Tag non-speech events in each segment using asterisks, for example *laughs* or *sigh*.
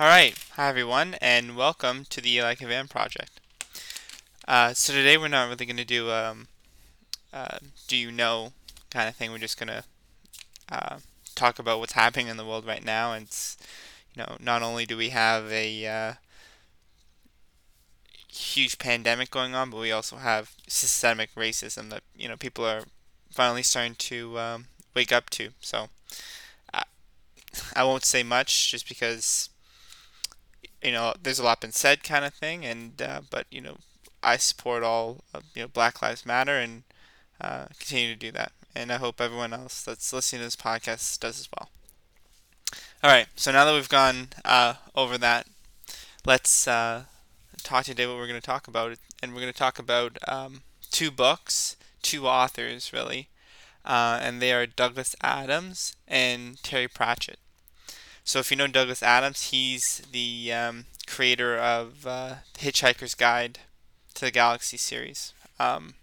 Alright, hi everyone, and welcome to the Eli Cavan project. Uh, so today we're not really going to do um, uh, do you know kind of thing. We're just going to uh, talk about what's happening in the world right now. And it's, you know, not only do we have a uh, huge pandemic going on, but we also have systemic racism that you know people are finally starting to um, wake up to. So I, I won't say much just because you know there's a lot been said, kind of thing. And uh, but you know I support all of, you know Black Lives Matter and uh, continue to do that. And I hope everyone else that's listening to this podcast does as well. All right, so now that we've gone uh, over that, let's uh, talk today what we're going to talk about. And we're going to talk about um, two books, two authors, really. Uh, and they are Douglas Adams and Terry Pratchett. So if you know Douglas Adams, he's the um, creator of uh, Hitchhiker's Guide to the Galaxy series. Um,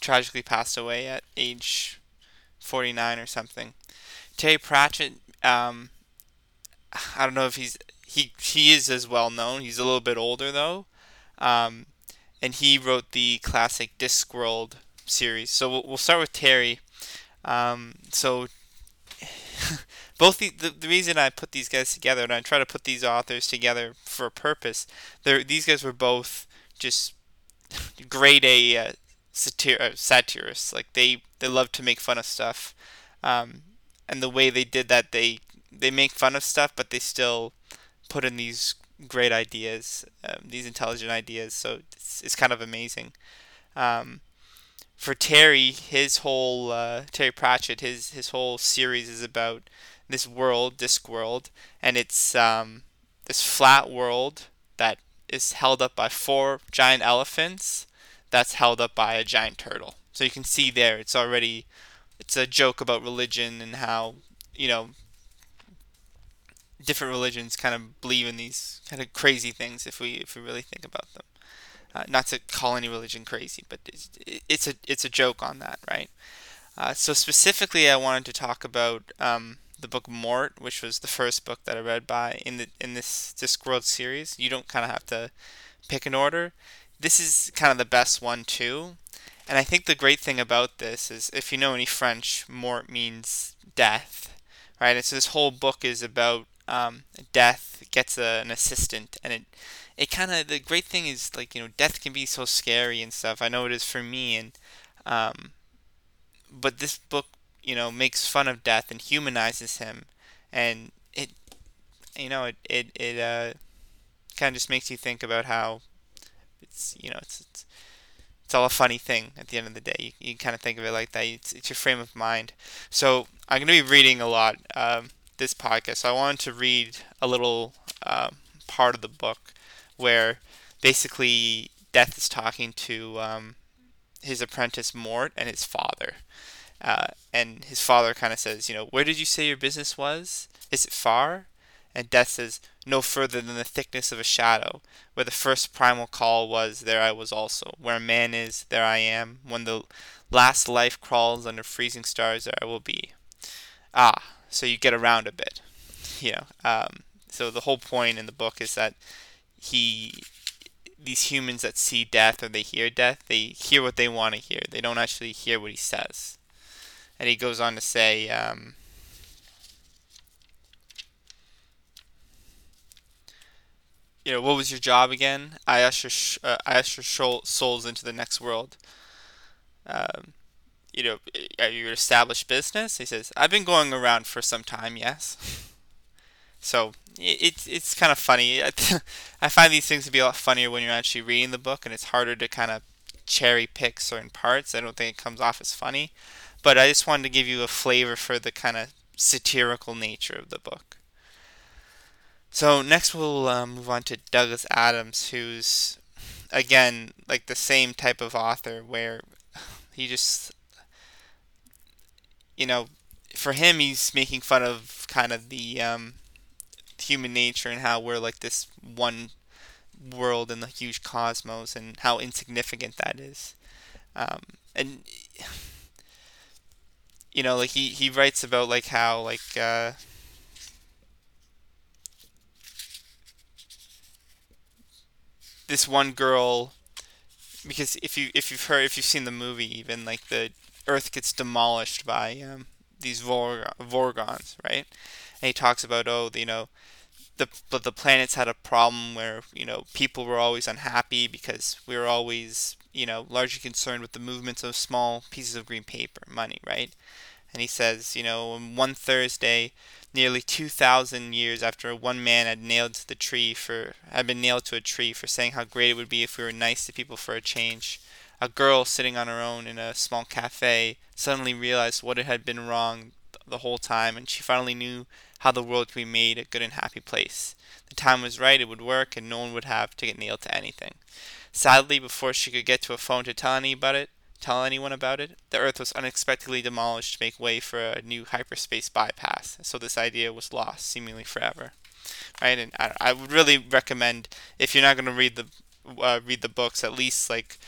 tragically passed away at age 49 or something. Terry Pratchett, um, I don't know if he's he he is as well known. He's a little bit older though, um, and he wrote the classic Discworld series. So we'll, we'll start with Terry. Um, so both the, the, the reason I put these guys together and I try to put these authors together for a purpose. These guys were both just grade A uh, satir- uh, satirists. Like they they love to make fun of stuff, um, and the way they did that, they they make fun of stuff, but they still put in these great ideas, um, these intelligent ideas. So it's, it's kind of amazing. Um, for Terry, his whole uh, Terry Pratchett, his his whole series is about this world, Discworld, and it's um, this flat world that is held up by four giant elephants that's held up by a giant turtle. So you can see there, it's already it's a joke about religion and how you know different religions kind of believe in these kind of crazy things if we if we really think about them. Uh, not to call any religion crazy, but it's, it's a it's a joke on that, right? Uh, so specifically, I wanted to talk about um, the book Mort, which was the first book that I read by in the in this Discworld series. You don't kind of have to pick an order this is kind of the best one too. And I think the great thing about this is if you know any French, mort means death, right? And so this whole book is about um, death gets a, an assistant, and it it kind of the great thing is like you know death can be so scary and stuff. I know it is for me, and um, but this book you know makes fun of death and humanizes him, and it you know it it it uh, kind of just makes you think about how it's you know it's it's, it's all a funny thing at the end of the day. You, you kind of think of it like that. It's, it's your frame of mind. So I'm going to be reading a lot um, this podcast. So I wanted to read a little uh, part of the book where basically Death is talking to um, his apprentice Mort and his father. Uh, and his father kind of says, you know, where did you say your business was? Is it far? And Death says, no further than the thickness of a shadow. Where the first primal call was, there I was also. Where man is, there I am. When the last life crawls under freezing stars, there I will be. Ah, so you get around a bit. You know, um, so the whole point in the book is that he, these humans that see death or they hear death, they hear what they want to hear. They don't actually hear what he says. And he goes on to say, um, you know, what was your job again? I usher, sh- uh, I usher sh- souls into the next world. Um, you know, are you an established business? He says, I've been going around for some time, yes. *laughs* so it's it's kind of funny. *laughs* I find these things to be a lot funnier when you're actually reading the book, and it's harder to kind of cherry pick certain parts. I don't think it comes off as funny, but I just wanted to give you a flavor for the kind of satirical nature of the book. So next we'll um, move on to Douglas Adams, who's again like the same type of author where he just you know for him he's making fun of kind of the um, human nature and how we're like this one world in the huge cosmos and how insignificant that is um, and you know, like he he writes about like how like uh this one girl because if you if you've heard if you've seen the movie even like the earth gets demolished by um, these Vorg- Vorgons, right? And he talks about oh, you know, the but the planets had a problem where you know people were always unhappy because we were always you know largely concerned with the movements of small pieces of green paper, money, right? And he says, you know, one Thursday, nearly 2,000 years after one man had nailed to the tree for had been nailed to a tree for saying how great it would be if we were nice to people for a change, a girl sitting on her own in a small cafe suddenly realized what had been wrong the whole time, and she finally knew how the world could be made a good and happy place. The time was right, it would work, and no one would have to get nailed to anything. Sadly, before she could get to a phone to tell any about it, tell anyone about it, the Earth was unexpectedly demolished to make way for a new hyperspace bypass. So this idea was lost, seemingly forever. Right, and I, I would really recommend if you're not going to read the uh, read the books, at least like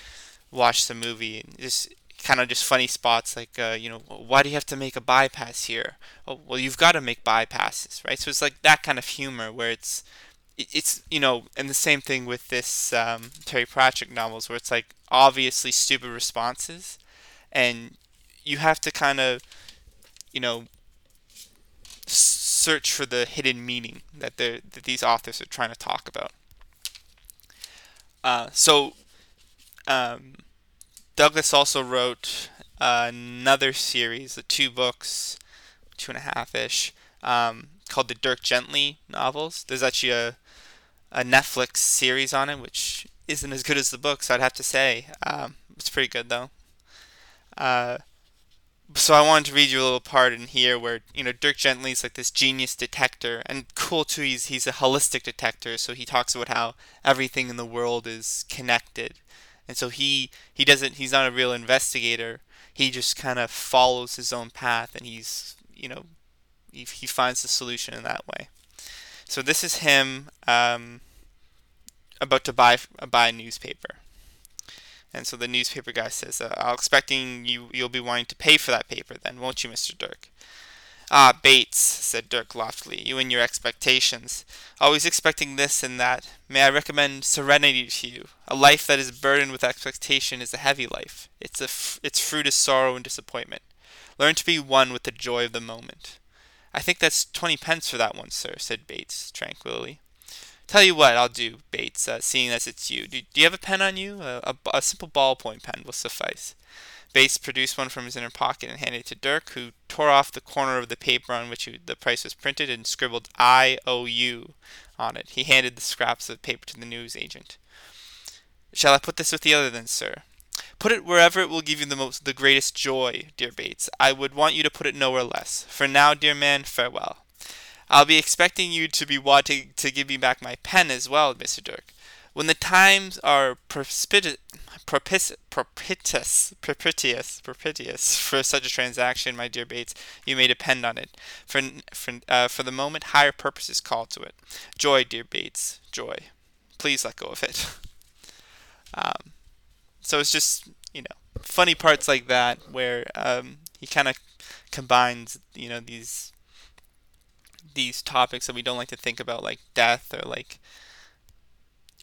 watch the movie. Just kind of just funny spots like uh, you know why do you have to make a bypass here? Oh well you've got to make bypasses right? So it's like that kind of humor where it's it's you know and the same thing with this um, terry pratchett novels where it's like obviously stupid responses and you have to kind of you know search for the hidden meaning that that these authors are trying to talk about. Uh, so um, Douglas also wrote another series, of two books, two and a half ish, um, called the Dirk Gently novels. There's actually a, a Netflix series on it, which isn't as good as the books, I'd have to say. Um, it's pretty good though. Uh, so I wanted to read you a little part in here where you know Dirk Gently's like this genius detector, and cool too. He's he's a holistic detector, so he talks about how everything in the world is connected and so he he doesn't he's not a real investigator. He just kind of follows his own path and he's you know he, he finds the solution in that way. So this is him um, about to buy buy a newspaper. And so the newspaper guy says uh, i'm expecting you you'll be wanting to pay for that paper then won't you mr dirk Ah, Bates, said Dirk loftily, you and your expectations. Always expecting this and that. May I recommend serenity to you? A life that is burdened with expectation is a heavy life. Its, a f- its fruit is sorrow and disappointment. Learn to be one with the joy of the moment. I think that's twenty pence for that one, sir, said Bates, tranquilly. Tell you what I'll do, Bates, uh, seeing as it's you. Do, do, you have a pen on you? A, a, a simple ballpoint pen will suffice. Bates produced one from his inner pocket and handed it to Dirk, who tore off the corner of the paper on which the price was printed and scribbled I O U on it. He handed the scraps of paper to the news agent. Shall I put this with the other then, sir? Put it wherever it will give you the most the greatest joy, dear Bates. I would want you to put it nowhere less. For now, dear man, farewell. I'll be expecting you to be wanting to give me back my pen as well, Mr. Dirk. When the times are propitious, propitious, propitious, propitious for such a transaction, my dear Bates, you may depend on it. For for, uh, for the moment, higher purposes call to it. Joy, dear Bates, joy. Please let go of it. *laughs* Um, so it's just you know funny parts like that where um, he kind of combines you know these these topics that we don't like to think about like death or like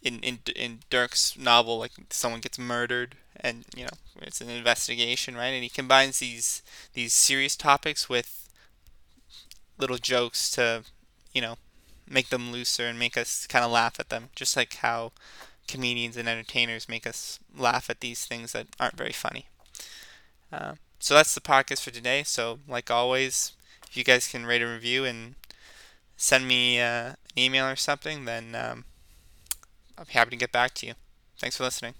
in in in Dirk's novel, like someone gets murdered, and you know it's an investigation, right? And he combines these these serious topics with little jokes to, you know, make them looser and make us kind of laugh at them, just like how comedians and entertainers make us laugh at these things that aren't very funny. Uh, so that's the podcast for today. So like always, if you guys can rate a review and send me uh, an email or something, then um, I'm happy to get back to you. Thanks for listening.